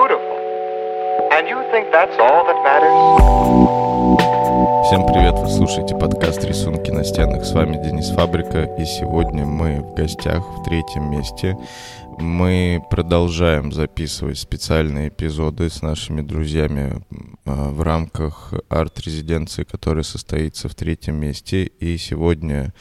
beautiful. And you think that's all that matters? Всем привет, вы слушаете подкаст «Рисунки на стенах». С вами Денис Фабрика, и сегодня мы в гостях в третьем месте. Мы продолжаем записывать специальные эпизоды с нашими друзьями а, в рамках арт-резиденции, которая состоится в третьем месте. И сегодня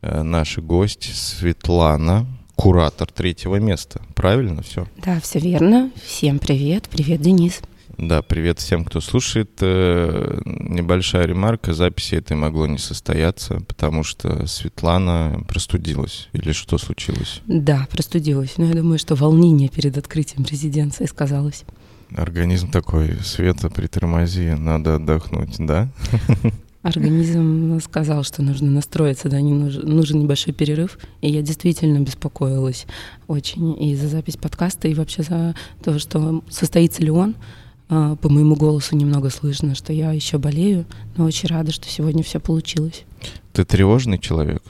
а, наш гость Светлана, куратор третьего места. Правильно все? Да, все верно. Всем привет. Привет, Денис. Да, привет всем, кто слушает. Э, небольшая ремарка, записи этой могло не состояться, потому что Светлана простудилась. Или что случилось? Да, простудилась. Но я думаю, что волнение перед открытием резиденции сказалось. Организм такой, Света, притормози, надо отдохнуть, да? Организм сказал, что нужно настроиться, да, не нужен, нужен небольшой перерыв. И я действительно беспокоилась очень и за запись подкаста, и вообще за то, что состоится ли он. А, по моему голосу немного слышно, что я еще болею, но очень рада, что сегодня все получилось. Ты тревожный человек?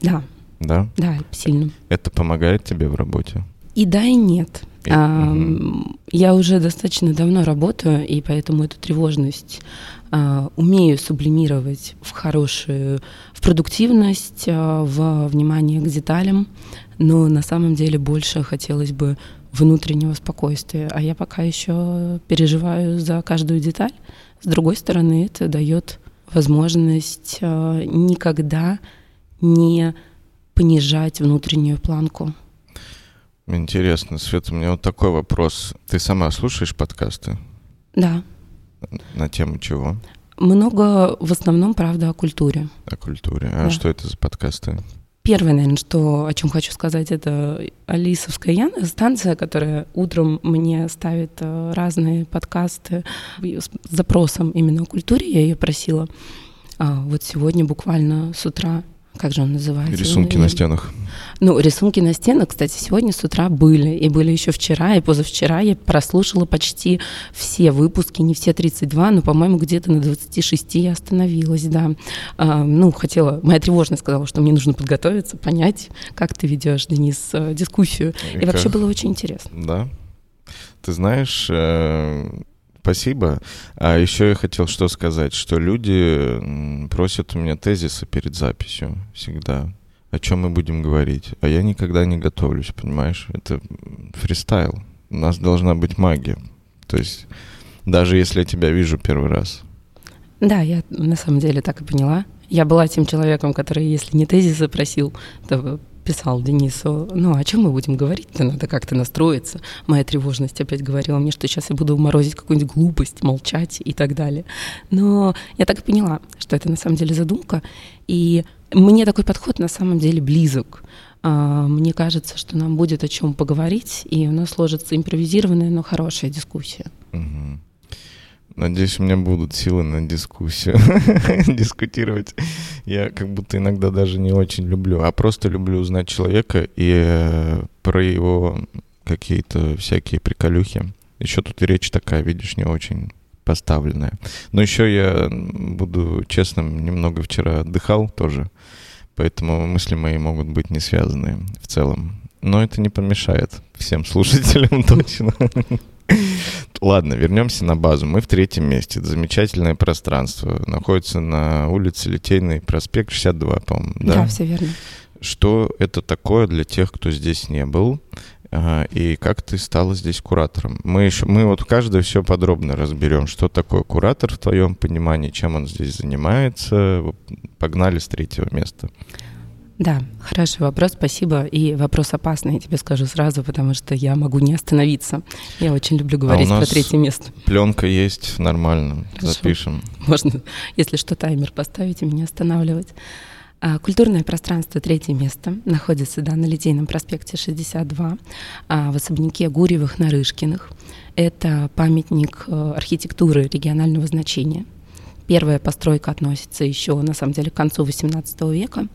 Да. Да? Да, сильно. Это помогает тебе в работе? И да, и нет. Угу. Я уже достаточно давно работаю, и поэтому эту тревожность а, умею сублимировать в хорошую, в продуктивность, а, в внимание к деталям, но на самом деле больше хотелось бы внутреннего спокойствия, а я пока еще переживаю за каждую деталь. С другой стороны, это дает возможность а, никогда не понижать внутреннюю планку. Интересно, Света, у меня вот такой вопрос. Ты сама слушаешь подкасты? Да. На тему чего? Много, в основном, правда, о культуре. О культуре. А да. что это за подкасты? Первое, наверное, что, о чем хочу сказать, это Алисовская Яна, станция, которая утром мне ставит э, разные подкасты с запросом именно о культуре. Я ее просила. А вот сегодня буквально с утра как же он называется? Рисунки на стенах. Ну, рисунки на стенах, кстати, сегодня с утра были, и были еще вчера, и позавчера я прослушала почти все выпуски, не все 32, но, по-моему, где-то на 26 я остановилась, да. А, ну, хотела, моя тревожность сказала, что мне нужно подготовиться, понять, как ты ведешь, Денис, э, дискуссию. И, и вообще было очень интересно. Да. Ты знаешь, э, Спасибо. А еще я хотел что сказать, что люди просят у меня тезисы перед записью всегда. О чем мы будем говорить. А я никогда не готовлюсь, понимаешь? Это фристайл. У нас должна быть магия. То есть даже если я тебя вижу первый раз. Да, я на самом деле так и поняла. Я была тем человеком, который, если не тезисы просил, то писал Денису, ну, о чем мы будем говорить-то, надо как-то настроиться. Моя тревожность опять говорила мне, что сейчас я буду морозить какую-нибудь глупость, молчать и так далее. Но я так и поняла, что это на самом деле задумка, и мне такой подход на самом деле близок. А, мне кажется, что нам будет о чем поговорить, и у нас сложится импровизированная, но хорошая дискуссия. Угу. Надеюсь, у меня будут силы на дискуссию, дискутировать. Я как будто иногда даже не очень люблю, а просто люблю узнать человека и э, про его какие-то всякие приколюхи. Еще тут и речь такая, видишь, не очень поставленная. Но еще я буду честным, немного вчера отдыхал тоже, поэтому мысли мои могут быть не связаны в целом. Но это не помешает всем слушателям точно. Ладно, вернемся на базу. Мы в третьем месте. Это замечательное пространство. Находится на улице Литейный проспект 62, по-моему. Да? да, все верно. Что это такое для тех, кто здесь не был? А, и как ты стала здесь куратором? Мы еще, мы вот каждое все подробно разберем, что такое куратор в твоем понимании, чем он здесь занимается. Погнали с третьего места. Да, хороший вопрос, спасибо. И вопрос опасный, я тебе скажу сразу, потому что я могу не остановиться. Я очень люблю говорить а про третье место. Пленка есть, нормально, Хорошо. запишем. Можно, если что, таймер поставить и меня останавливать. А, культурное пространство «Третье место» находится да, на Литейном проспекте 62 а, в особняке Гурьевых-Нарышкиных. Это памятник э, архитектуры регионального значения. Первая постройка относится еще, на самом деле, к концу XVIII века.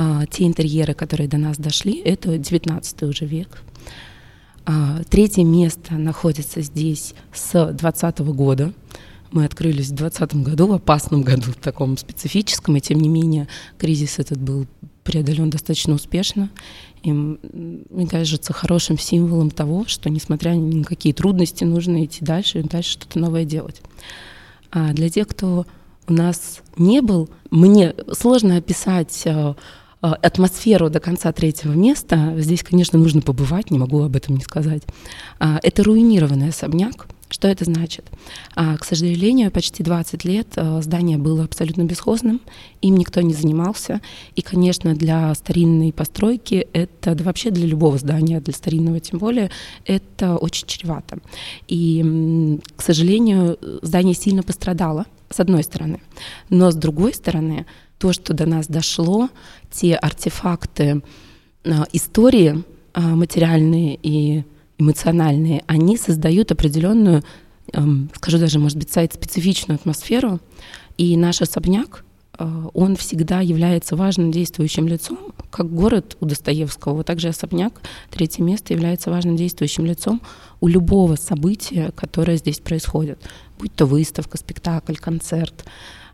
А, те интерьеры, которые до нас дошли, это 19 уже век. А, третье место находится здесь с 20 года. Мы открылись в 2020 году, в опасном году, в таком специфическом, и тем не менее кризис этот был преодолен достаточно успешно. И, мне кажется, хорошим символом того, что, несмотря ни на какие трудности, нужно идти дальше и дальше что-то новое делать. А для тех, кто у нас не был, мне сложно описать э, атмосферу до конца третьего места. Здесь, конечно, нужно побывать, не могу об этом не сказать. А, это руинированный особняк, что это значит? А, к сожалению, почти 20 лет а, здание было абсолютно бесхозным, им никто не занимался. И, конечно, для старинной постройки это, да вообще для любого здания, для старинного тем более, это очень чревато. И, к сожалению, здание сильно пострадало, с одной стороны. Но с другой стороны, то, что до нас дошло, те артефакты а, истории материальные и эмоциональные, они создают определенную, эм, скажу даже, может быть, сайт-специфичную атмосферу, и наш особняк, э, он всегда является важным действующим лицом, как город у Достоевского, вот также особняк, третье место, является важным действующим лицом у любого события, которое здесь происходит, будь то выставка, спектакль, концерт,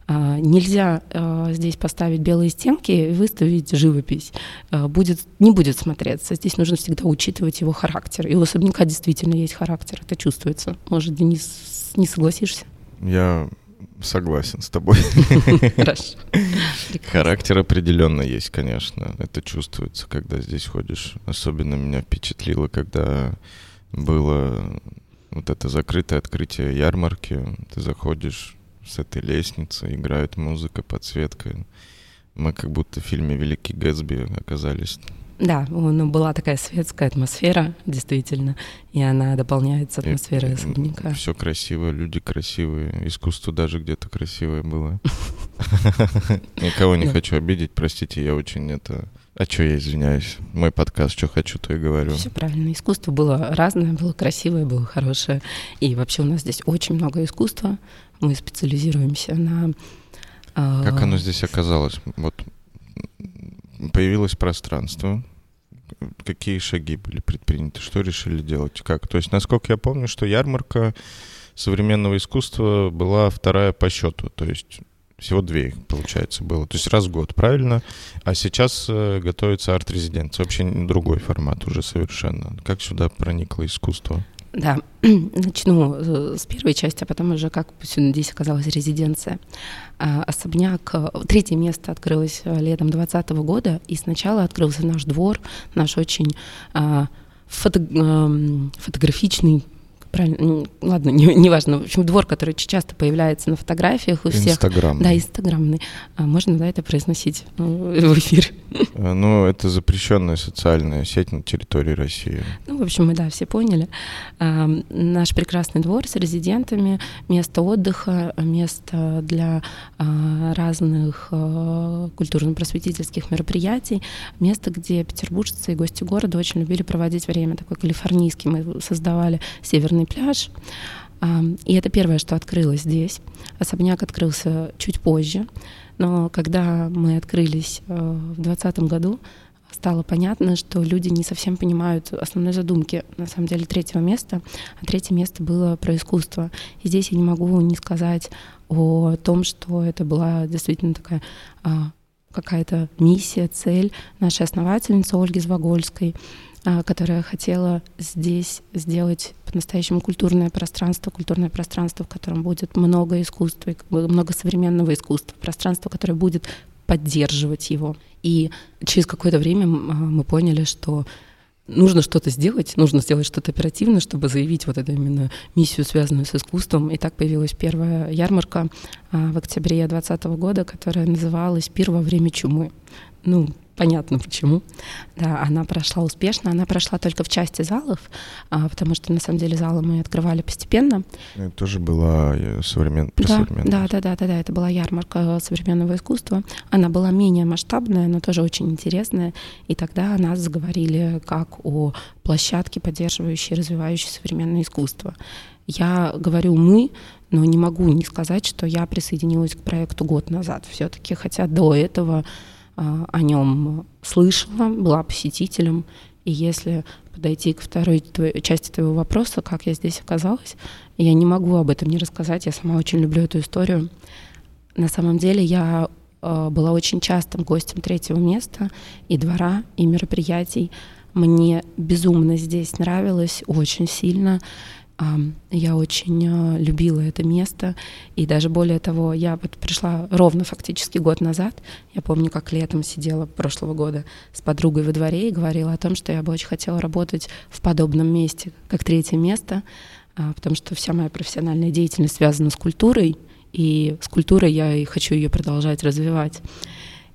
нельзя а, здесь поставить белые стенки и выставить живопись. А, будет, не будет смотреться. Здесь нужно всегда учитывать его характер. И у особняка действительно есть характер, это чувствуется. Может, Денис, не согласишься? Я согласен с тобой. Хорошо. Характер определенно есть, конечно. Это чувствуется, когда здесь ходишь. Особенно меня впечатлило, когда было вот это закрытое открытие ярмарки. Ты заходишь с этой лестницы, играет музыка, подсветка. Мы как будто в фильме «Великий Гэтсби» оказались. Да, ну, была такая светская атмосфера, действительно, и она дополняется атмосферой особняка. Все красиво, люди красивые, искусство даже где-то красивое было. Никого не хочу обидеть, простите, я очень это... А что я извиняюсь? Мой подкаст, что хочу, то и говорю. Все правильно. Искусство было разное, было красивое, было хорошее. И вообще у нас здесь очень много искусства. Мы специализируемся на... А, как оно здесь оказалось? Вот появилось пространство. Какие шаги были предприняты? Что решили делать? Как? То есть, насколько я помню, что ярмарка современного искусства была вторая по счету. То есть всего две, получается, было. То есть раз в год, правильно? А сейчас э, готовится арт-резиденция. Вообще другой формат уже совершенно. Как сюда проникло искусство? Да, начну э, с первой части, а потом уже как здесь оказалась резиденция. А, особняк, э, третье место открылось э, летом 2020 года, и сначала открылся наш двор, наш очень а, фото, эм, фотографичный правильно, ладно, неважно. Не, важно. в общем, двор, который очень часто появляется на фотографиях у всех. Инстаграмный. Да, инстаграмный. А можно, да, это произносить в эфир? Э, ну, это запрещенная социальная сеть на территории России. Ну, в общем, мы, да, все поняли. А, наш прекрасный двор с резидентами, место отдыха, место для а, разных а, культурно-просветительских мероприятий, место, где петербуржцы и гости города очень любили проводить время. Такой калифорнийский мы создавали северный Северный пляж. И это первое, что открылось здесь. Особняк открылся чуть позже, но когда мы открылись э, в 2020 году, стало понятно, что люди не совсем понимают основной задумки, на самом деле, третьего места. А третье место было про искусство. И здесь я не могу не сказать о том, что это была действительно такая а, какая-то миссия, цель нашей основательницы Ольги Звагольской, а, которая хотела здесь сделать по-настоящему культурное пространство, культурное пространство, в котором будет много искусства, много современного искусства, пространство, которое будет поддерживать его. И через какое-то время а, мы поняли, что нужно что-то сделать, нужно сделать что-то оперативно, чтобы заявить вот эту именно миссию, связанную с искусством. И так появилась первая ярмарка а, в октябре 2020 года, которая называлась «Пир во время чумы». Ну, понятно почему. Да, она прошла успешно. Она прошла только в части залов, а, потому что на самом деле залы мы открывали постепенно. Это тоже была э, современ... да, да, да, да, да, да, это была ярмарка современного искусства. Она была менее масштабная, но тоже очень интересная. И тогда о нас заговорили как о площадке, поддерживающей развивающей современное искусство. Я говорю мы, но не могу не сказать, что я присоединилась к проекту год назад. Все-таки, хотя до этого о нем слышала, была посетителем. И если подойти к второй твоей, части твоего вопроса, как я здесь оказалась, я не могу об этом не рассказать. Я сама очень люблю эту историю. На самом деле я э, была очень частым гостем третьего места и двора, и мероприятий. Мне безумно здесь нравилось, очень сильно. Я очень э, любила это место, и даже более того, я вот пришла ровно фактически год назад. Я помню, как летом сидела прошлого года с подругой во дворе и говорила о том, что я бы очень хотела работать в подобном месте, как третье место, а, потому что вся моя профессиональная деятельность связана с культурой, и с культурой я и хочу ее продолжать развивать.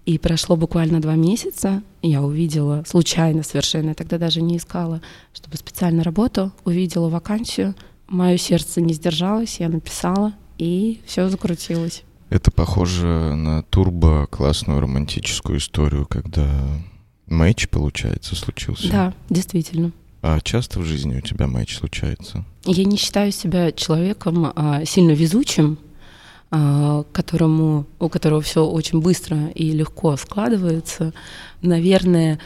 И прошло буквально два месяца, я увидела, случайно совершенно, я тогда даже не искала, чтобы специально работу, увидела вакансию, мое сердце не сдержалось, я написала, и все закрутилось. Это похоже на турбо классную романтическую историю, когда матч, получается, случился. Да, действительно. А часто в жизни у тебя матч случается? Я не считаю себя человеком а, сильно везучим, которому, у которого все очень быстро и легко складывается, наверное,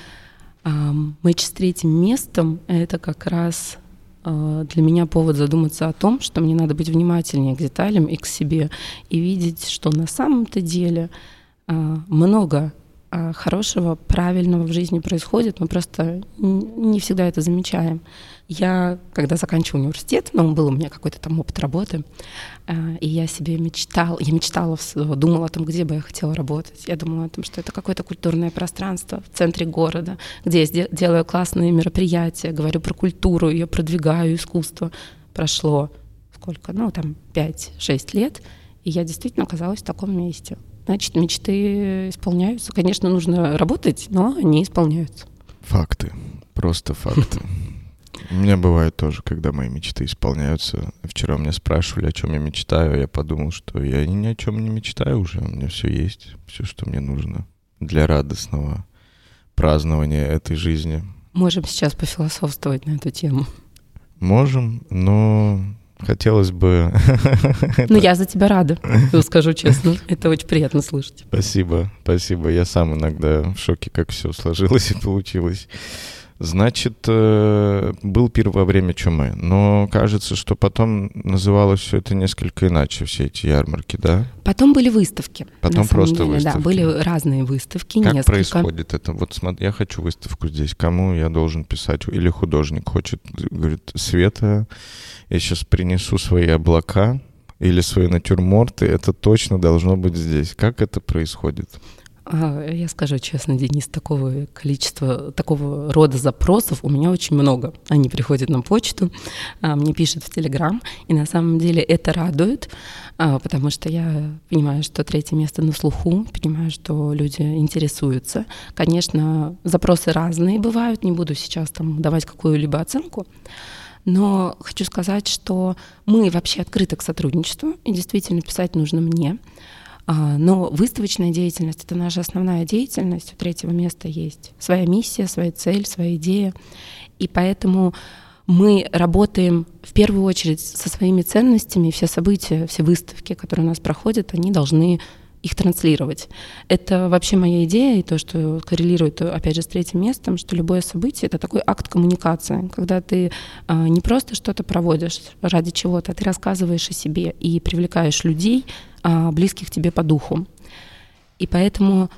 матч с третьим местом — это как раз а, для меня повод задуматься о том, что мне надо быть внимательнее к деталям и к себе, и видеть, что на самом-то деле а, много хорошего, правильного в жизни происходит, мы просто не всегда это замечаем. Я, когда заканчивала университет, ну, был у меня какой-то там опыт работы, э, и я себе мечтала, я мечтала, думала о том, где бы я хотела работать. Я думала о том, что это какое-то культурное пространство в центре города, где я делаю классные мероприятия, говорю про культуру, ее продвигаю, искусство. Прошло сколько, ну, там, 5-6 лет, и я действительно оказалась в таком месте. Значит, мечты исполняются. Конечно, нужно работать, но они исполняются. Факты. Просто факты. У меня бывает тоже, когда мои мечты исполняются. Вчера меня спрашивали, о чем я мечтаю, а я подумал, что я ни о чем не мечтаю уже. У меня все есть, все, что мне нужно для радостного празднования этой жизни. Можем сейчас пофилософствовать на эту тему. Можем, но хотелось бы... Ну, я за тебя рада, скажу честно. Это очень приятно слышать. Спасибо, спасибо. Я сам иногда в шоке, как все сложилось и получилось. Значит, э, был пир во время чумы, но кажется, что потом называлось все это несколько иначе, все эти ярмарки, да? Потом были выставки. Потом просто деле, выставки. Да, были разные выставки, как несколько. происходит это? Вот смотри, я хочу выставку здесь, кому я должен писать? Или художник хочет, говорит, Света, я сейчас принесу свои облака или свои натюрморты, это точно должно быть здесь. Как это происходит? А, я скажу честно, Денис, такого количества, такого рода запросов у меня очень много. Они приходят на почту, а, мне пишут в Телеграм, и на самом деле это радует, а, потому что я понимаю, что третье место на слуху, понимаю, что люди интересуются. Конечно, запросы разные бывают, не буду сейчас там давать какую-либо оценку, но хочу сказать, что мы вообще открыты к сотрудничеству, и действительно писать нужно мне. А, но выставочная деятельность — это наша основная деятельность. У третьего места есть своя миссия, своя цель, своя идея. И поэтому мы работаем в первую очередь со своими ценностями. Все события, все выставки, которые у нас проходят, они должны их транслировать. Это вообще моя идея, и то, что коррелирует, опять же, с третьим местом, что любое событие — это такой акт коммуникации, когда ты а, не просто что-то проводишь ради чего-то, а ты рассказываешь о себе и привлекаешь людей, а, близких тебе по духу. И поэтому,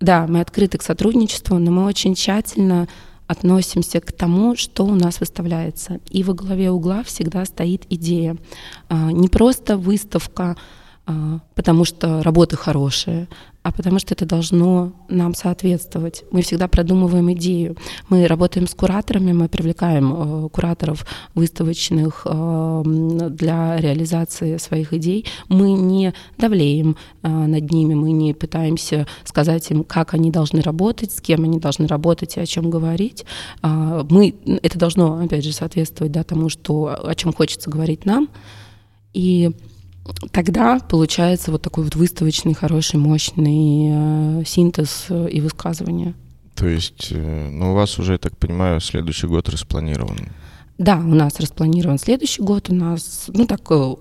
да, мы открыты к сотрудничеству, но мы очень тщательно относимся к тому, что у нас выставляется. И во главе угла всегда стоит идея. А, не просто выставка, потому что работы хорошие, а потому что это должно нам соответствовать. Мы всегда продумываем идею. Мы работаем с кураторами, мы привлекаем э, кураторов выставочных э, для реализации своих идей. Мы не давлеем э, над ними, мы не пытаемся сказать им, как они должны работать, с кем они должны работать и о чем говорить. Э, мы, это должно, опять же, соответствовать да, тому, что, о чем хочется говорить нам. И тогда получается вот такой вот выставочный, хороший, мощный э, синтез э, и высказывание. То есть, э, ну, у вас уже, я так понимаю, следующий год распланирован? Да, у нас распланирован следующий год, у нас, ну, так, э,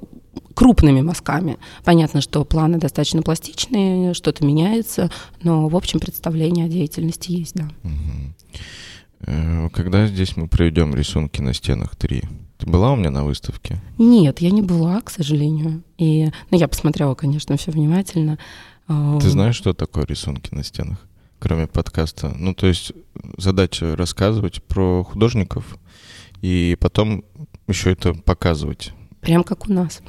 крупными мазками. Понятно, что планы достаточно пластичные, что-то меняется, но, в общем, представление о деятельности есть, да. Угу. Когда здесь мы проведем рисунки на стенах 3? Ты была у меня на выставке? Нет, я не была, к сожалению. И, ну, я посмотрела, конечно, все внимательно. Ты знаешь, что такое рисунки на стенах, кроме подкаста? Ну, то есть задача рассказывать про художников и потом еще это показывать. Прям как у нас.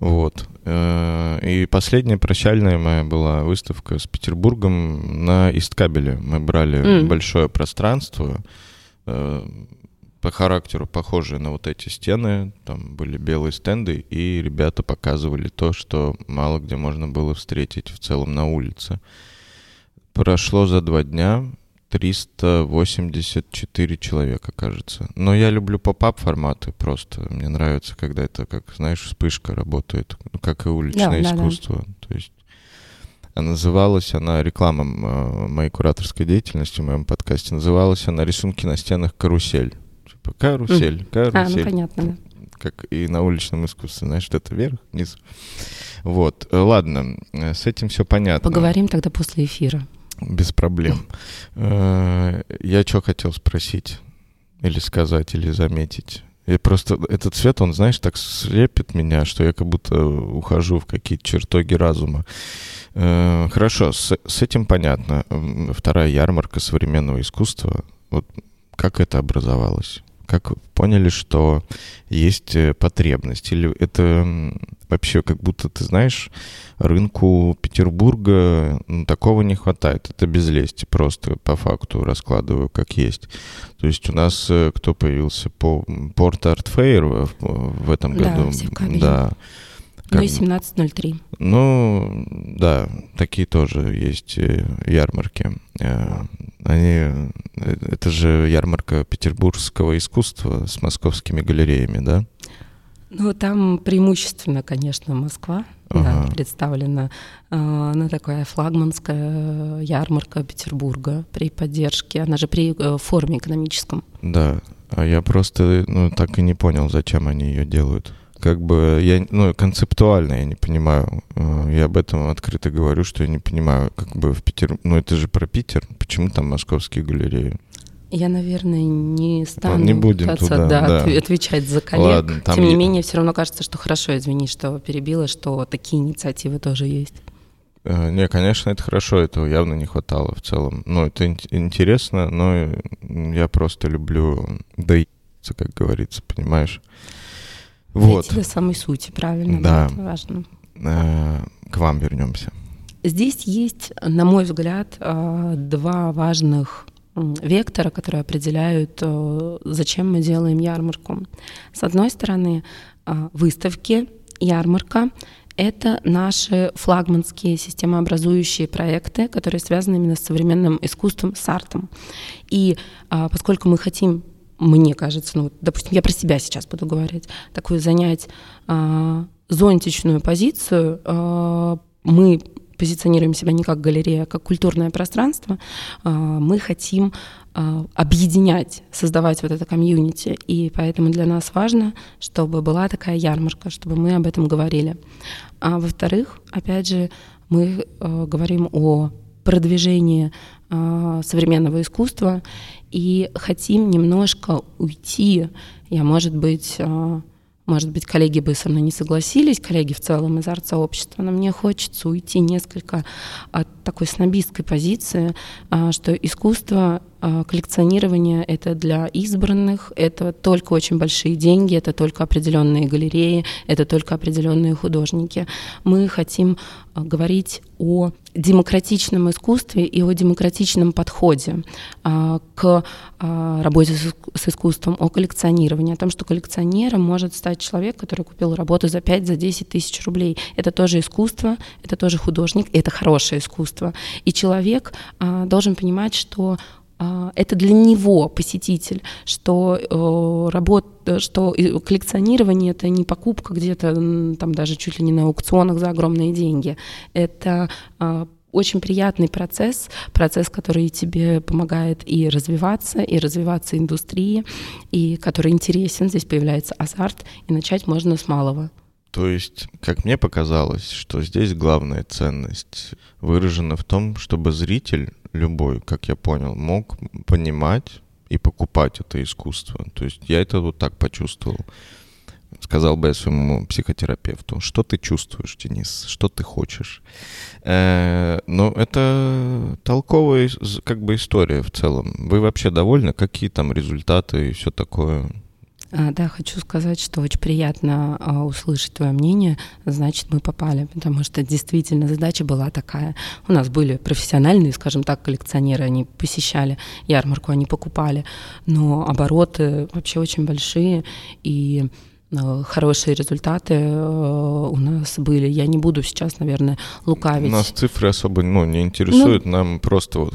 Вот. Э, и последняя прощальная моя была выставка с Петербургом на Исткабеле. Мы брали mm. большое пространство, э, по характеру похожие на вот эти стены. Там были белые стенды, и ребята показывали то, что мало где можно было встретить в целом на улице. Прошло за два дня 384 человека, кажется. Но я люблю поп-ап форматы просто. Мне нравится, когда это, как, знаешь, вспышка работает, ну, как и уличное да, искусство. Да, да. То есть а называлась она реклама э, моей кураторской деятельности в моем подкасте. Называлась она «Рисунки на стенах карусель». Типа карусель, карусель. А, ну понятно, да. Как и на уличном искусстве, знаешь, что это вверх, вниз. Вот, э, ладно, э, с этим все понятно. Поговорим тогда после эфира. Без проблем. Э, я что хотел спросить? Или сказать, или заметить? Я просто этот цвет, он, знаешь, так слепит меня, что я как будто ухожу в какие-то чертоги разума. Э, хорошо, с, с этим понятно. Вторая ярмарка современного искусства. Вот как это образовалось? Как поняли, что есть э, потребность? Или это вообще как будто, ты знаешь, рынку Петербурга ну, такого не хватает. Это без лести, просто по факту раскладываю как есть. То есть у нас э, кто появился? По Порт Арт Фейр в, в этом да, году. В да. Ну и 17.03. Ну, да, такие тоже есть э, ярмарки. Э, они, это же ярмарка петербургского искусства с московскими галереями, да? Ну, там преимущественно, конечно, Москва ага. да, представлена. Э, ну, такая флагманская ярмарка Петербурга при поддержке, она же при э, форуме экономическом. Да, а я просто, ну, так и не понял, зачем они ее делают. Как бы я, ну, концептуально я не понимаю. Э, я об этом открыто говорю, что я не понимаю, как бы в Питер, ну, это же про Питер, почему там московские галереи? Я, наверное, не стану не будем пытаться, туда, да, да. отвечать за коллег. Ладно, там Тем не менее, все равно кажется, что хорошо, извини, что перебила, что такие инициативы тоже есть. Э, не, конечно, это хорошо, этого явно не хватало в целом. Ну, это интересно, но я просто люблю доиться, как говорится, понимаешь? Вот. Дойти до самой сути, правильно, да. это важно. Э, к вам вернемся. Здесь есть, на мой взгляд, э, два важных вектора, которые определяют, э, зачем мы делаем ярмарку. С одной стороны, выставки, ярмарка — это наши флагманские системообразующие проекты, которые связаны именно с современным искусством, с артом. И поскольку мы хотим мне кажется, ну, допустим, я про себя сейчас буду говорить, такую занять а, зонтичную позицию, а, мы позиционируем себя не как галерея, а как культурное пространство, а, мы хотим а, объединять, создавать вот это комьюнити. И поэтому для нас важно, чтобы была такая ярмарка, чтобы мы об этом говорили. А во-вторых, опять же, мы а, говорим о продвижении современного искусства и хотим немножко уйти, я, может быть, может быть, коллеги бы со мной не согласились, коллеги в целом из арт-сообщества, но мне хочется уйти несколько от такой снобистской позиции, а, что искусство коллекционирование это для избранных, это только очень большие деньги, это только определенные галереи, это только определенные художники. Мы хотим а, говорить о демократичном искусстве и о демократичном подходе а, к работе с искусством, о коллекционировании, о том, что коллекционером может стать человек, который купил работу за 5-10 за тысяч рублей. Это тоже искусство, это тоже художник, это хорошее искусство. И человек должен понимать, что а, это для него посетитель, что э, работа что коллекционирование это не покупка где-то там даже чуть ли не на аукционах за огромные деньги. Это а, очень приятный процесс, процесс, который тебе помогает и развиваться, и развиваться индустрии, и который интересен. Здесь появляется азарт, и начать можно с малого. То есть, как мне показалось, что здесь главная ценность выражена в том, чтобы зритель любой, как я понял, мог понимать и покупать это искусство. То есть я это вот так почувствовал. сказал бы я своему психотерапевту, что ты чувствуешь, Денис, что ты хочешь. Э, но это толковая как бы история в целом. Вы вообще довольны? Какие там результаты и все такое? А, да, хочу сказать, что очень приятно а, услышать твое мнение. Значит, мы попали, потому что действительно задача была такая. У нас были профессиональные, скажем так, коллекционеры, они посещали ярмарку, они покупали, но обороты вообще очень большие, и хорошие результаты э, у нас были. Я не буду сейчас, наверное, лукавить. Нас цифры особо ну, не интересуют, ну, нам просто вот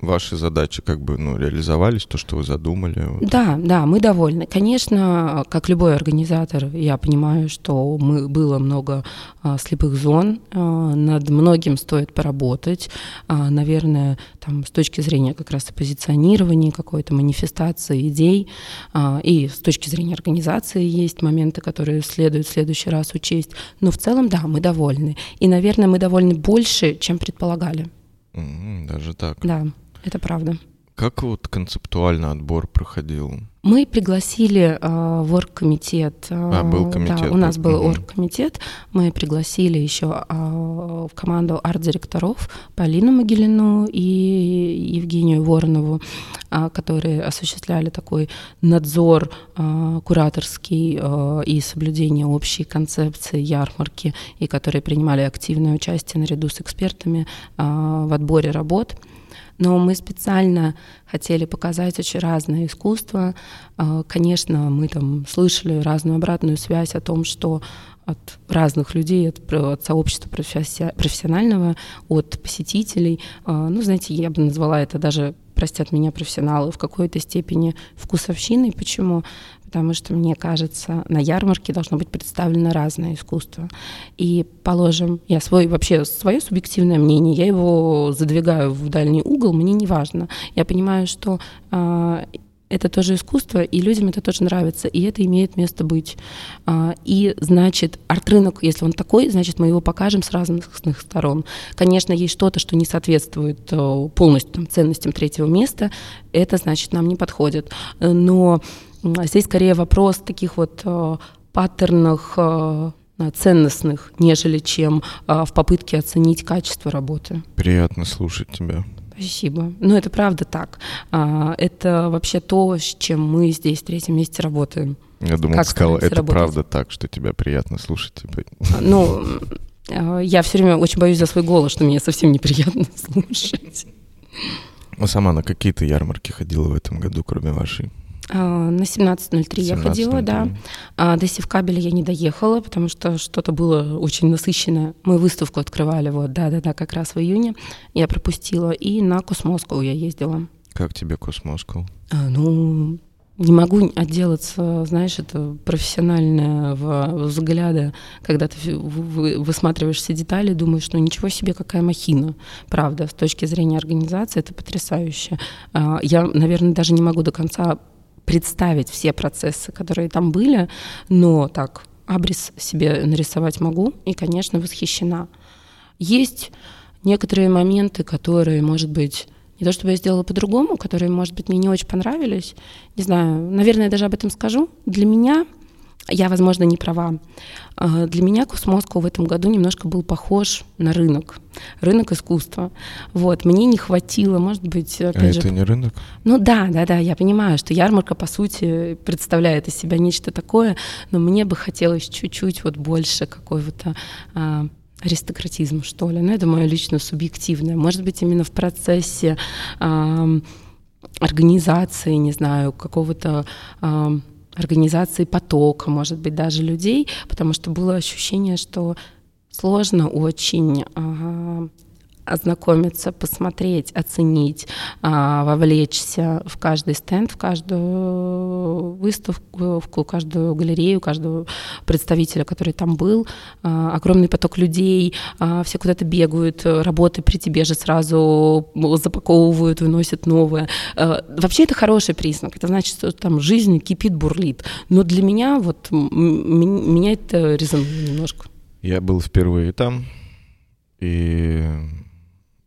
ваши задачи как бы ну, реализовались, то, что вы задумали. Вот. Да, да, мы довольны. Конечно, как любой организатор, я понимаю, что мы, было много а, слепых зон, а, над многим стоит поработать. А, наверное, там, с точки зрения как раз и позиционирования, какой-то манифестации идей, а, и с точки зрения организации есть моменты, которые следует в следующий раз учесть. Но в целом, да, мы довольны. И, наверное, мы довольны больше, чем предполагали. Даже так? Да, это правда. Как вот концептуально отбор проходил? Мы пригласили э, в оргкомитет. Э, а, был комитет. Да, у нас был угу. оргкомитет. Мы пригласили еще э, в команду арт-директоров Полину Могилину и Евгению Воронову, э, которые осуществляли такой надзор э, кураторский э, и соблюдение общей концепции ярмарки, и которые принимали активное участие наряду с экспертами э, в отборе работ но мы специально хотели показать очень разное искусство. А, конечно, мы там слышали разную обратную связь о том, что от разных людей, от, от сообщества профессионального, от посетителей. А, ну, знаете, я бы назвала это даже, простят меня профессионалы, в какой-то степени вкусовщиной. Почему? Потому что, мне кажется, на ярмарке должно быть представлено разное искусство. И, положим, я свой, вообще свое субъективное мнение, я его задвигаю в дальний угол, мне не важно. Я понимаю, что э, это тоже искусство, и людям это тоже нравится, и это имеет место быть. А, и значит, арт-рынок, если он такой, значит, мы его покажем с разных сторон. Конечно, есть что-то, что не соответствует э, полностью там, ценностям третьего места, это значит, нам не подходит. Но Здесь скорее вопрос таких вот э, паттернах э, ценностных, нежели чем э, в попытке оценить качество работы. Приятно слушать тебя. Спасибо. Ну, это правда так. А, это вообще то, с чем мы здесь в третьем месте работаем. Я думал, как ты сказал, это работать. правда так, что тебя приятно слушать. Типа. А, ну, я все время очень боюсь за свой голос, что меня совсем неприятно слушать. Ну, сама на какие-то ярмарки ходила в этом году, кроме вашей? А, на 17.03 я ходила, да. А до Севкабеля я не доехала, потому что что-то было очень насыщенное. Мы выставку открывали, вот, да-да-да, как раз в июне. Я пропустила. И на Cosmoscow я ездила. Как тебе Cosmoscow? А, ну, не могу отделаться, знаешь, это профессионального взгляда, когда ты высматриваешь все детали, думаешь, ну ничего себе, какая махина. Правда, с точки зрения организации это потрясающе. А, я, наверное, даже не могу до конца представить все процессы, которые там были, но так, абрис себе нарисовать могу и, конечно, восхищена. Есть некоторые моменты, которые, может быть, не то чтобы я сделала по-другому, которые, может быть, мне не очень понравились. Не знаю, наверное, я даже об этом скажу. Для меня я, возможно, не права. А, для меня Космоскоу в этом году немножко был похож на рынок, рынок искусства. Вот, мне не хватило, может быть, опять а же... это не рынок? Ну да, да, да, я понимаю, что ярмарка, по сути, представляет из себя нечто такое, но мне бы хотелось чуть-чуть вот больше какой-то а, аристократизм, что ли. Ну, это мое лично субъективное. Может быть, именно в процессе а, организации, не знаю, какого-то... А, организации потока, может быть, даже людей, потому что было ощущение, что сложно очень ознакомиться, посмотреть, оценить, а, вовлечься в каждый стенд, в каждую выставку, в каждую галерею, каждого представителя, который там был. А, огромный поток людей, а, все куда-то бегают, работы при тебе же сразу запаковывают, выносят новые. Вообще это хороший признак, это значит, что там жизнь кипит, бурлит. Но для меня вот меня это резануло немножко. Я был впервые там, и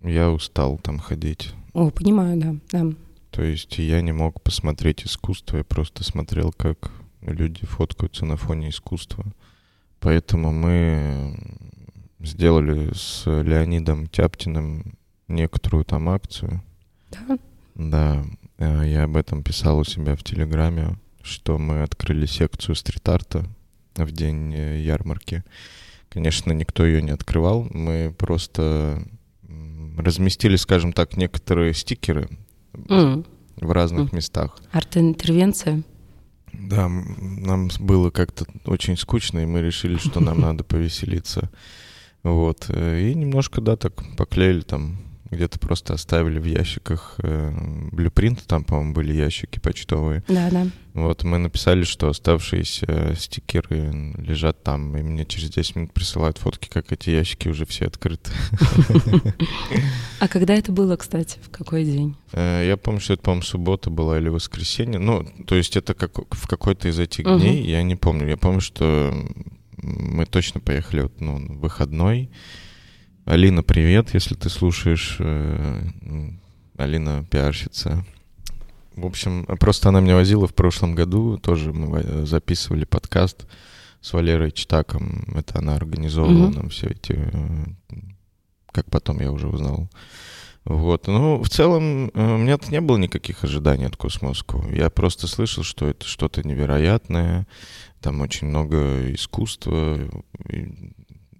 я устал там ходить. О, понимаю, да, да. То есть я не мог посмотреть искусство, я просто смотрел, как люди фоткаются на фоне искусства. Поэтому мы сделали с Леонидом Тяптиным некоторую там акцию. Да? Да, э, я об этом писал у себя в Телеграме, что мы открыли секцию стрит-арта в день э, ярмарки. Конечно, никто ее не открывал, мы просто разместили, скажем так, некоторые стикеры mm. в разных mm. местах. Арт-интервенция? Да, нам было как-то очень скучно, и мы решили, что нам надо повеселиться. Вот. Э, и немножко, да, так поклеили там где-то просто оставили в ящиках э, блюпринты, там, по-моему, были ящики почтовые. Да, да. Вот мы написали, что оставшиеся стикеры лежат там, и мне через 10 минут присылают фотки, как эти ящики уже все открыты. А когда это было, кстати, в какой день? Э, я помню, что это, по-моему, суббота была или воскресенье. Ну, то есть это как в какой-то из этих дней, я не помню. Я помню, что мы точно поехали ну, выходной, Алина, привет, если ты слушаешь. Э, Алина пиарщица. В общем, просто она меня возила в прошлом году, тоже мы записывали подкаст с Валерой Читаком. Это она организовывала mm-hmm. нам все эти, э, как потом я уже узнал. Вот. Ну, в целом, э, у меня не было никаких ожиданий от Космоску. Я просто слышал, что это что-то невероятное. Там очень много искусства и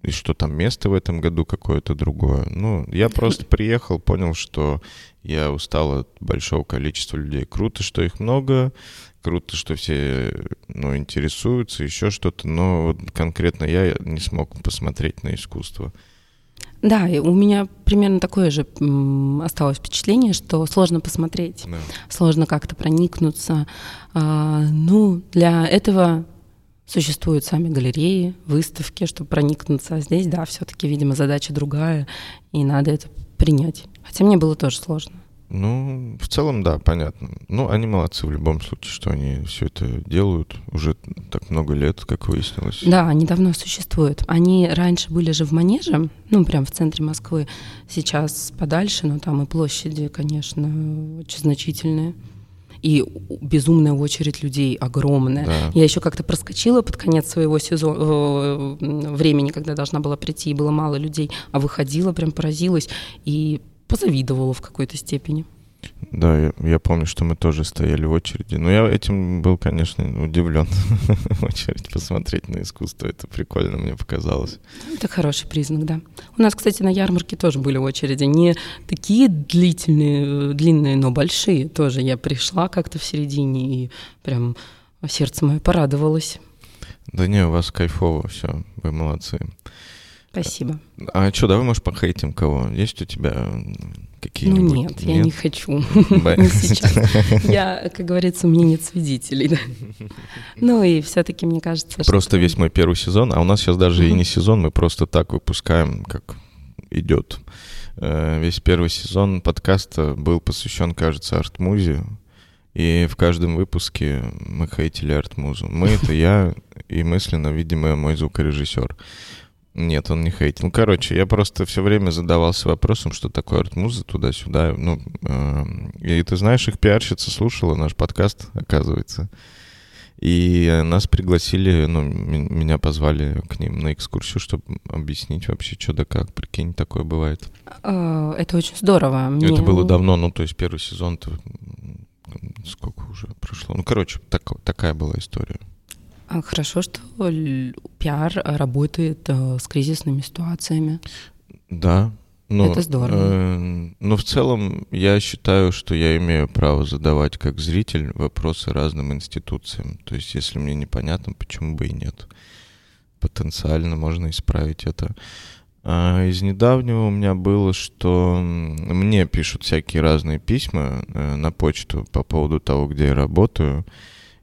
что там место в этом году какое-то другое. Ну, я просто приехал, понял, что я устал от большого количества людей. Круто, что их много, круто, что все ну, интересуются, еще что-то, но вот конкретно я не смог посмотреть на искусство. Да, и у меня примерно такое же осталось впечатление, что сложно посмотреть, да. сложно как-то проникнуться. А, ну, для этого Существуют сами галереи, выставки, чтобы проникнуться. А здесь, да, все-таки, видимо, задача другая, и надо это принять. Хотя мне было тоже сложно. Ну, в целом, да, понятно. Ну, они молодцы в любом случае, что они все это делают уже так много лет, как выяснилось. Да, они давно существуют. Они раньше были же в Манеже, ну, прям в центре Москвы. Сейчас подальше, но там и площади, конечно, очень значительные и безумная очередь людей огромная. Да. Я еще как-то проскочила под конец своего сезона, э, времени, когда должна была прийти, и было мало людей, а выходила, прям поразилась и позавидовала в какой-то степени. Да, я, я помню, что мы тоже стояли в очереди. Но я этим был, конечно, удивлен. очередь посмотреть на искусство. Это прикольно, мне показалось. Это хороший признак, да. У нас, кстати, на ярмарке тоже были очереди. Не такие длительные, длинные, но большие тоже. Я пришла как-то в середине и прям сердце мое порадовалось. Да не, у вас кайфово все, вы молодцы. Спасибо. А что, давай, может, похейтим кого? Есть у тебя какие-нибудь? Ну нет, нет? я не хочу. Сейчас. Я, как говорится, у меня нет свидетелей. Ну и все-таки мне кажется, Просто весь мой первый сезон, а у нас сейчас даже и не сезон, мы просто так выпускаем, как идет. Э, весь первый сезон подкаста был посвящен, кажется, арт-музе. И в каждом выпуске мы хейтили арт-музу. Мы — это я и мысленно, видимо, мой звукорежиссер. Нет, он не хейтил. Ну, короче, я просто все время задавался вопросом, что такое арт-муза туда-сюда. Ну, э, и ты знаешь, их пиарщица слушала наш подкаст, оказывается. И нас пригласили, ну, меня позвали к ним на экскурсию, чтобы объяснить вообще, что да как. Прикинь, такое бывает. А, это очень здорово. Мне... Это было давно, ну, то есть первый сезон-то сколько уже прошло. Ну, короче, так, такая была история. А хорошо, что пиар работает э, с кризисными ситуациями. Да. Ну, Это здорово. Э, но в целом я считаю, что я имею право задавать как зритель вопросы разным институциям. То есть если мне непонятно, почему бы и нет. Потенциально можно исправить это. А из недавнего у меня было, что мне пишут всякие разные письма э, на почту по поводу того, где я работаю.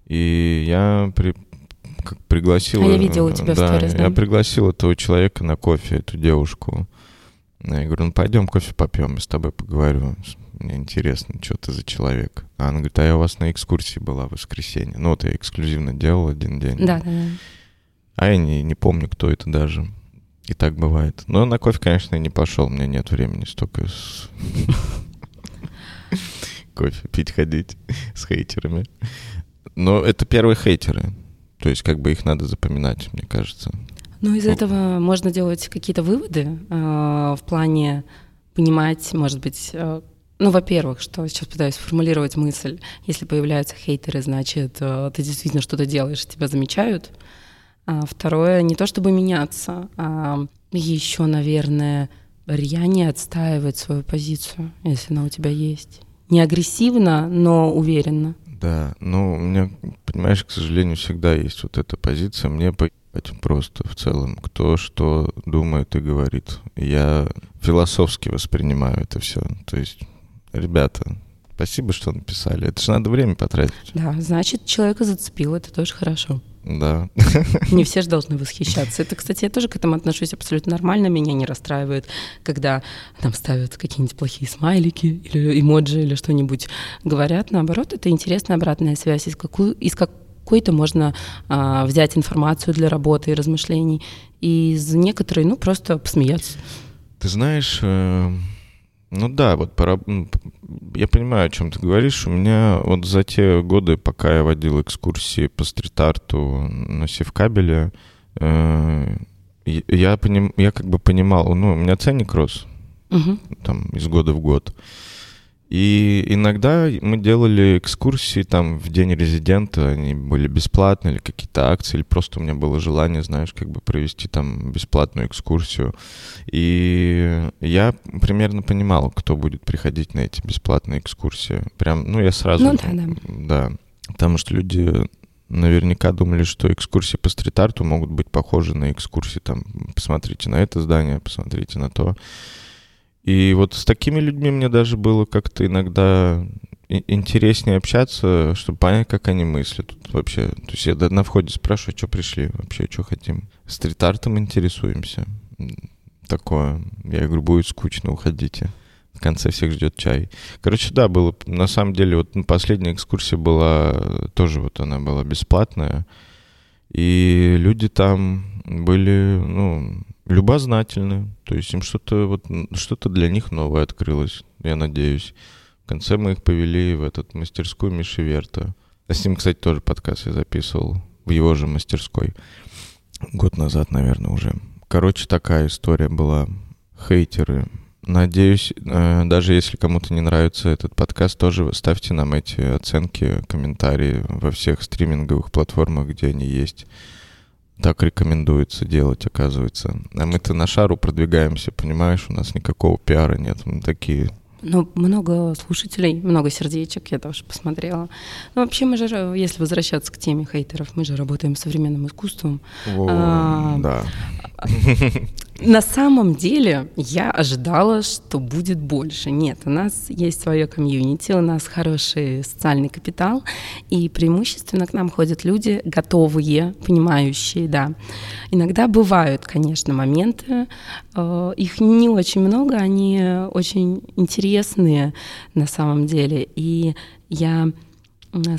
И я при, как пригласил... А я видела тебя да, в сторис, да? я пригласил этого человека на кофе, эту девушку. Я говорю, ну пойдем кофе попьем, я с тобой поговорю. Мне интересно, что ты за человек. А она говорит, а я у вас на экскурсии была в воскресенье. Ну вот я эксклюзивно делал один день. Да, да, да. А я не, не помню, кто это даже. И так бывает. Но на кофе, конечно, я не пошел. У меня нет времени столько кофе пить ходить с хейтерами. Но это первые хейтеры. То есть как бы их надо запоминать, мне кажется. Ну, из этого можно делать какие-то выводы э, в плане понимать, может быть, э, ну, во-первых, что сейчас пытаюсь сформулировать мысль, если появляются хейтеры, значит, э, ты действительно что-то делаешь, тебя замечают. А второе, не то чтобы меняться, а еще, наверное, рьяне отстаивать свою позицию, если она у тебя есть. Не агрессивно, но уверенно. Да, ну, у меня, понимаешь, к сожалению, всегда есть вот эта позиция. Мне поебать просто в целом, кто что думает и говорит. Я философски воспринимаю это все. То есть, ребята, спасибо, что написали. Это же надо время потратить. Да, значит, человека зацепил, это тоже хорошо. Да. Не все же должны восхищаться. Это, кстати, я тоже к этому отношусь абсолютно нормально. Меня не расстраивает, когда там ставят какие-нибудь плохие смайлики или эмоджи или что-нибудь говорят. Наоборот, это интересная обратная связь, из, какую, из какой-то можно а, взять информацию для работы и размышлений, и из некоторой, ну, просто посмеяться. Ты знаешь, э, ну да, вот пора... я понимаю, о чем ты говоришь. У меня вот за те годы, пока я водил экскурсии по стрит-арту на Севкабеле, э, я, поним... я как бы понимал, ну, у меня ценник рос угу. там из года в год. И иногда мы делали экскурсии там в день резидента, они были бесплатные или какие-то акции, или просто у меня было желание, знаешь, как бы провести там бесплатную экскурсию. И я примерно понимал, кто будет приходить на эти бесплатные экскурсии. Прям, ну, я сразу... Ну, да, да. Да, потому что люди наверняка думали, что экскурсии по стрит-арту могут быть похожи на экскурсии там, посмотрите на это здание, посмотрите на то. И вот с такими людьми мне даже было как-то иногда интереснее общаться, чтобы понять, как они мыслят тут вообще. То есть я на входе спрашиваю, что пришли вообще, что хотим. Стрит-артом интересуемся. Такое. Я говорю, будет скучно, уходите. В конце всех ждет чай. Короче, да, было, на самом деле, вот последняя экскурсия была, тоже вот она была бесплатная. И люди там были, ну, любознательны. То есть им что-то вот что-то для них новое открылось, я надеюсь. В конце мы их повели в этот мастерскую Миши Верта. А с ним, кстати, тоже подкаст я записывал в его же мастерской. Год назад, наверное, уже. Короче, такая история была. Хейтеры. Надеюсь, э, даже если кому-то не нравится этот подкаст, тоже ставьте нам эти оценки, комментарии во всех стриминговых платформах, где они есть так рекомендуется делать, оказывается. А мы-то на шару продвигаемся, понимаешь, у нас никакого пиара нет. Мы такие ну, много слушателей, много сердечек, я тоже посмотрела. Ну, вообще, мы же, если возвращаться к теме хейтеров, мы же работаем с современным искусством. О, а, да. На самом деле я ожидала, что будет больше. Нет, у нас есть свое комьюнити, у нас хороший социальный капитал, и преимущественно к нам ходят люди готовые, понимающие, да. Иногда бывают, конечно, моменты, э, их не очень много, они очень интересные на самом деле, и я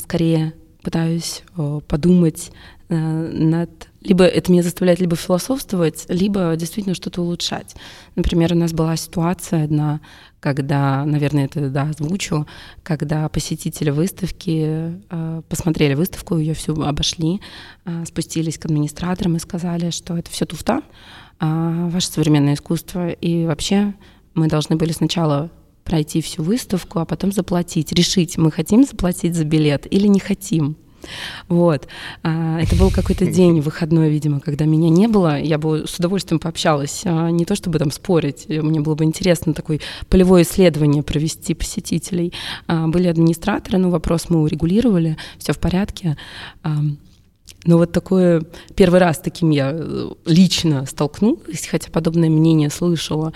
скорее пытаюсь э, подумать э, над либо это меня заставляет либо философствовать, либо действительно что-то улучшать. Например, у нас была ситуация одна, когда, наверное, это да, озвучу, когда посетители выставки э, посмотрели выставку, ее всю обошли, э, спустились к администраторам и сказали, что это все туфта, э, ваше современное искусство, и вообще мы должны были сначала пройти всю выставку, а потом заплатить, решить, мы хотим заплатить за билет или не хотим. Вот. А, это был какой-то день выходной, видимо, когда меня не было. Я бы с удовольствием пообщалась. А, не то чтобы там спорить, мне было бы интересно такое полевое исследование провести посетителей. А, были администраторы, но вопрос мы урегулировали, все в порядке. Но вот такое первый раз таким я э, лично столкнулась, хотя подобное мнение слышала.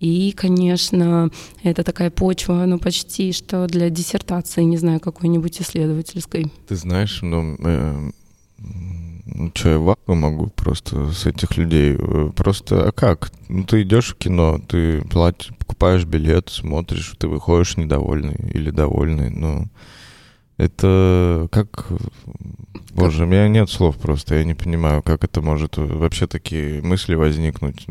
И, конечно, это такая почва, ну, почти что для диссертации, не знаю, какой-нибудь исследовательской. Ты знаешь, ну, э, ну что, я ваку могу просто с этих людей. Просто, а как? Ну, ты идешь в кино, ты платишь, покупаешь билет, смотришь, ты выходишь недовольный или довольный, ну... Это как... Боже, у меня нет слов просто, я не понимаю, как это может вообще такие мысли возникнуть.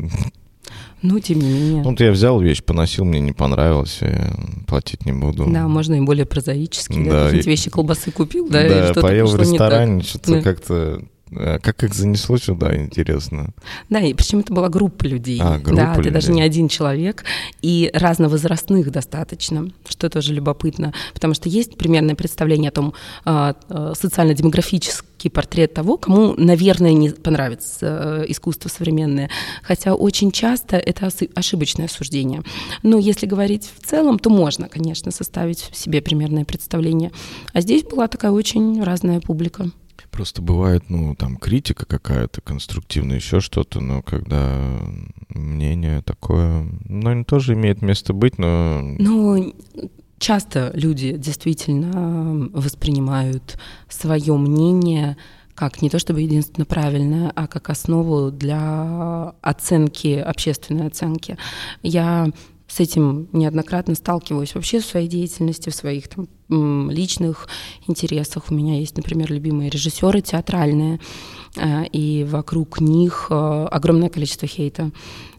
Ну, тем не менее. Ну, вот я взял вещь, поносил, мне не понравилось, я платить не буду. Да, можно и более прозаически. Да, Да, и- вещи колбасы купил, да, Да, и что-то поел в ресторане, что-то Да. как-то... э, Как их занесло сюда, интересно. Да, и причем это была группа людей. А, группа да, ты даже людей. не один человек, и разновозрастных достаточно, что тоже любопытно, потому что есть примерное представление о том, а, а, социально-демографический портрет того, кому, наверное, не понравится э, искусство современное, хотя очень часто это ошибочное суждение. Но если говорить в целом, то можно, конечно, составить себе примерное представление. А здесь была такая очень разная публика. Просто бывает, ну, там, критика какая-то конструктивная, еще что-то, но когда мнение такое, ну, оно тоже имеет место быть, но... Ну, часто люди действительно воспринимают свое мнение как не то чтобы единственно правильное, а как основу для оценки, общественной оценки. Я с этим неоднократно сталкиваюсь вообще в своей деятельности, в своих там, личных интересах. У меня есть, например, любимые режиссеры театральные, э, и вокруг них э, огромное количество хейта.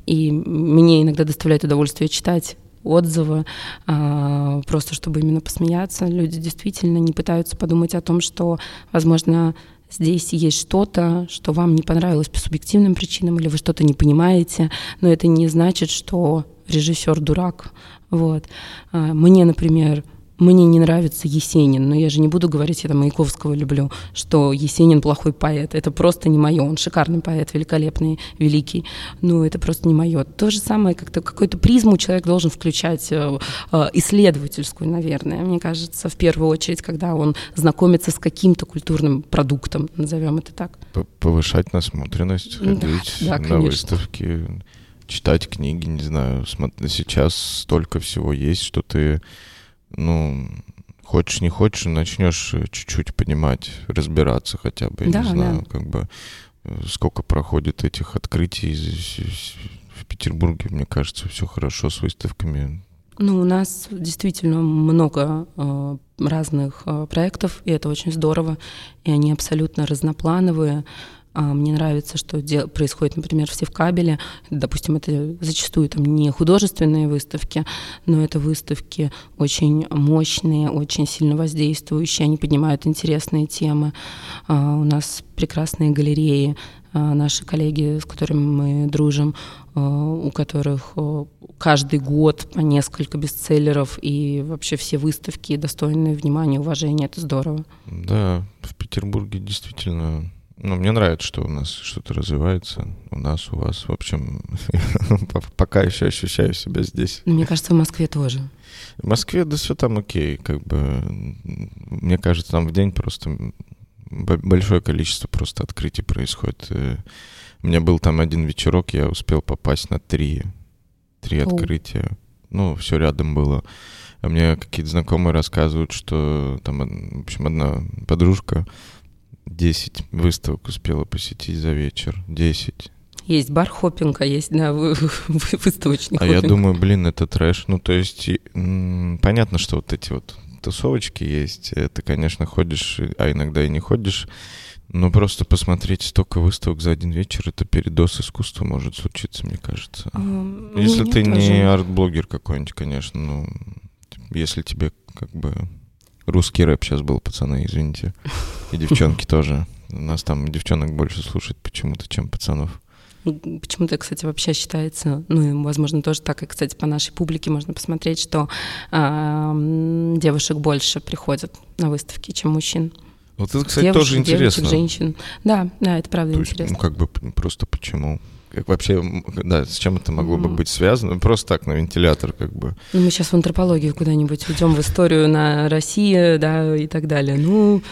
И мне иногда доставляет удовольствие читать отзывы, а, просто чтобы именно посмеяться. Люди действительно не пытаются подумать о том, что, возможно, здесь есть что-то, что вам не понравилось по субъективным причинам, или вы что-то не понимаете, но это не значит, что режиссер дурак. Вот. А, Мне, например, мне не нравится Есенин, но я же не буду говорить, я там Маяковского люблю, что Есенин плохой поэт. Это просто не мое. Он шикарный поэт, великолепный, великий. Но это просто не мое. То же самое, как-то какую-то призму человек должен включать э, э, исследовательскую, наверное. Мне кажется, в первую очередь, когда он знакомится с каким-то культурным продуктом, назовем это так. повышать насмотренность, Да, ходить да, на конечно. выставки, читать книги, не знаю. Сейчас столько всего есть, что ты, ну, хочешь не хочешь, начнешь э, чуть-чуть понимать, разбираться хотя бы, я Да, не знаю, да. как бы э, сколько проходит этих открытий в Петербурге, мне кажется, все хорошо с выставками. Ну, у нас действительно много э, разных э, проектов, и это очень здорово, и они абсолютно разноплановые. А, Мне нравится, что происходит, например, все в кабеле. Допустим, это зачастую там не художественные выставки, но это выставки очень мощные, очень сильно воздействующие, они поднимают интересные темы. А, У нас прекрасные галереи, а, наши коллеги, с которыми мы дружим, у которых каждый год по несколько бестселлеров и вообще все выставки достойные внимания, уважения. Это здорово. Да, в Петербурге действительно... Ну, мне нравится, что у нас что-то развивается. У нас, у вас. В общем, по- пока еще ощущаю себя здесь. Но мне кажется, в Москве тоже. В Москве, да все там окей. Как бы, мне кажется, там в день просто большое количество просто открытий происходит. Э, У меня был там один вечерок, я успел попасть на три, три Оу. открытия. Ну, все рядом было. А мне какие-то знакомые рассказывают, что там, в общем, одна подружка 10 выставок успела посетить за вечер. 10. Есть бар хоппинг, а есть да, вы- вы- выставочный А я хоппинг. думаю, блин, это трэш. Ну, то есть, м, понятно, что вот эти вот тусовочки есть. э, Ты, конечно, ходишь, а иногда и не ходишь. Но просто посмотреть столько выставок за один вечер, это передоз искусства может случиться, мне кажется. Ам, Если мне ты тоже. не арт-блогер какой-нибудь, конечно, ну, если тебе как бы русский рэп сейчас был, пацаны, извините, и девчонки тоже. У нас там девчонок больше слушать почему-то, чем пацанов. Ну, Почему-то, кстати, вообще считается, ну и, возможно, тоже так, и, кстати, по нашей публике можно посмотреть, что ам, девушек больше приходят на выставки, чем мужчин. Вот это, кстати, Девушек, тоже интересно. Девочек, женщин. Да, да, это правда То есть, интересно. ну, как бы просто почему? Как вообще, да, с чем это могло бы быть связано? Просто так, на вентилятор, как бы. Ну, мы сейчас в антропологию куда-нибудь уйдем, в историю на России, да, и так далее. Ну,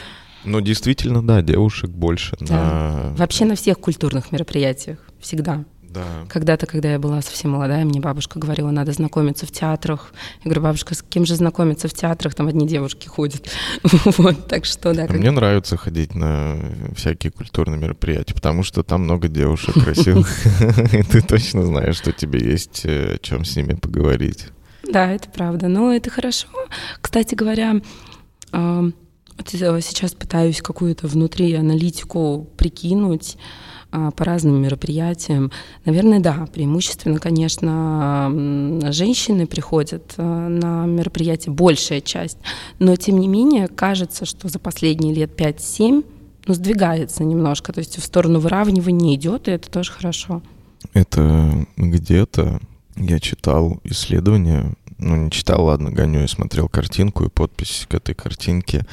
Ну, действительно, да, девушек больше Да. на... вообще на всех культурных мероприятиях всегда. Да. Когда-то, когда я была совсем молодая, мне бабушка говорила, надо знакомиться в театрах. Я говорю, бабушка, с кем же знакомиться в театрах? Там одни девушки ходят. Вот, так что, да. А как- мне нравится ходить на всякие культурные мероприятия, потому что там много девушек красивых. И ты точно знаешь, что тебе есть э, о чем с ними поговорить. Да, это правда. Но это хорошо. Кстати говоря, сейчас пытаюсь какую-то внутри аналитику прикинуть а, по разным мероприятиям. Наверное, да, преимущественно, конечно, женщины приходят э, на мероприятие, большая часть, но тем не менее кажется, что за последние лет 5-7 ну, сдвигается немножко, то есть в сторону выравнивания идет, и это тоже хорошо. Это где-то я читал исследование, ну не читал, ладно, гоню, я смотрел картинку и подпись к этой картинке.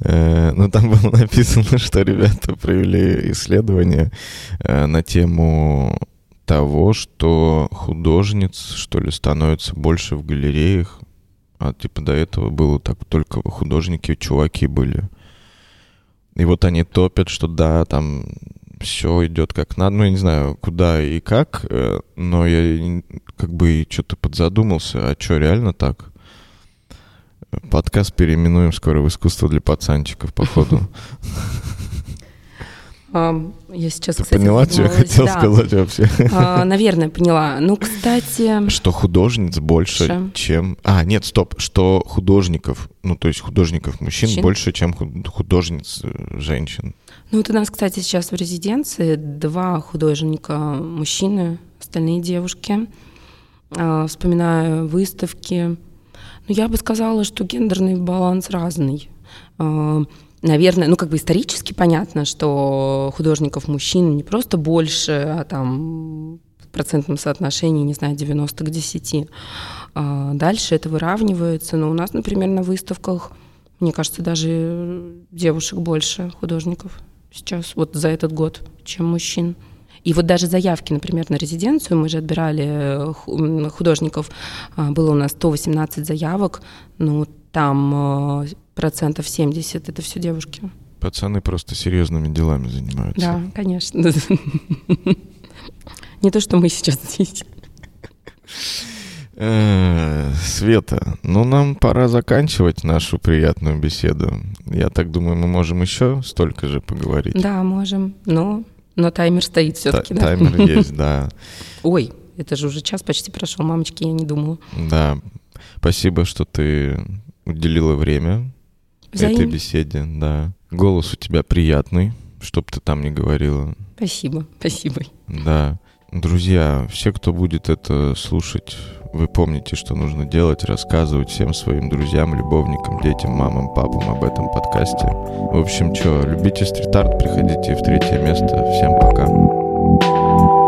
Э, но там было написано, что ребята провели исследование э, на тему того, что художниц, что ли, становится больше в галереях, а типа до этого было так только художники, чуваки были. И вот они топят, что да, там все идет как надо. Ну, я не знаю, куда и как, э, но я как бы что-то подзадумался, а что, реально так? Подкаст переименуем скоро в искусство для пацанчиков, походу. Я сейчас, Ты кстати, поняла, что я хотел да. сказать вообще? А, наверное, поняла. Ну, кстати... Что художниц больше, чем... А, нет, стоп. Что художников, ну, то есть художников мужчин Мужчин? больше, чем художниц э, женщин. Ну, вот у нас, кстати, сейчас в резиденции два художника мужчины, остальные девушки. А, вспоминаю выставки. Ну, я бы сказала, что гендерный баланс разный. А, наверное, ну как бы исторически понятно, что художников мужчин не просто больше, а там в процентном соотношении, не знаю, 90 к 10. А дальше это выравнивается. Но у нас, например, на выставках, мне кажется, даже девушек больше художников сейчас, вот за этот год, чем мужчин. И вот даже заявки, например, на резиденцию, мы же отбирали э, художников, а, было у нас 118 заявок, ну, там э, процентов 70 это все девушки. Пацаны просто серьезными делами занимаются. Да, конечно. Не то, что мы сейчас здесь. Э, Света, ну нам пора заканчивать нашу приятную беседу. Я так думаю, мы можем еще столько же поговорить. Да, можем. Но, но таймер стоит все-таки. да? Таймер есть, да. Ой, это же уже час почти прошел, мамочки, я не думала. Да. Спасибо, что ты уделила время Взаим... этой беседе, да. Голос у тебя приятный, чтоб ты там не говорила. Спасибо, спасибо. Да. Друзья, все, кто будет это слушать, вы помните, что нужно делать, рассказывать всем своим друзьям, любовникам, детям, мамам, папам об этом подкасте. В общем, чё, любите стрит-арт, приходите в третье место. Всем пока. thank you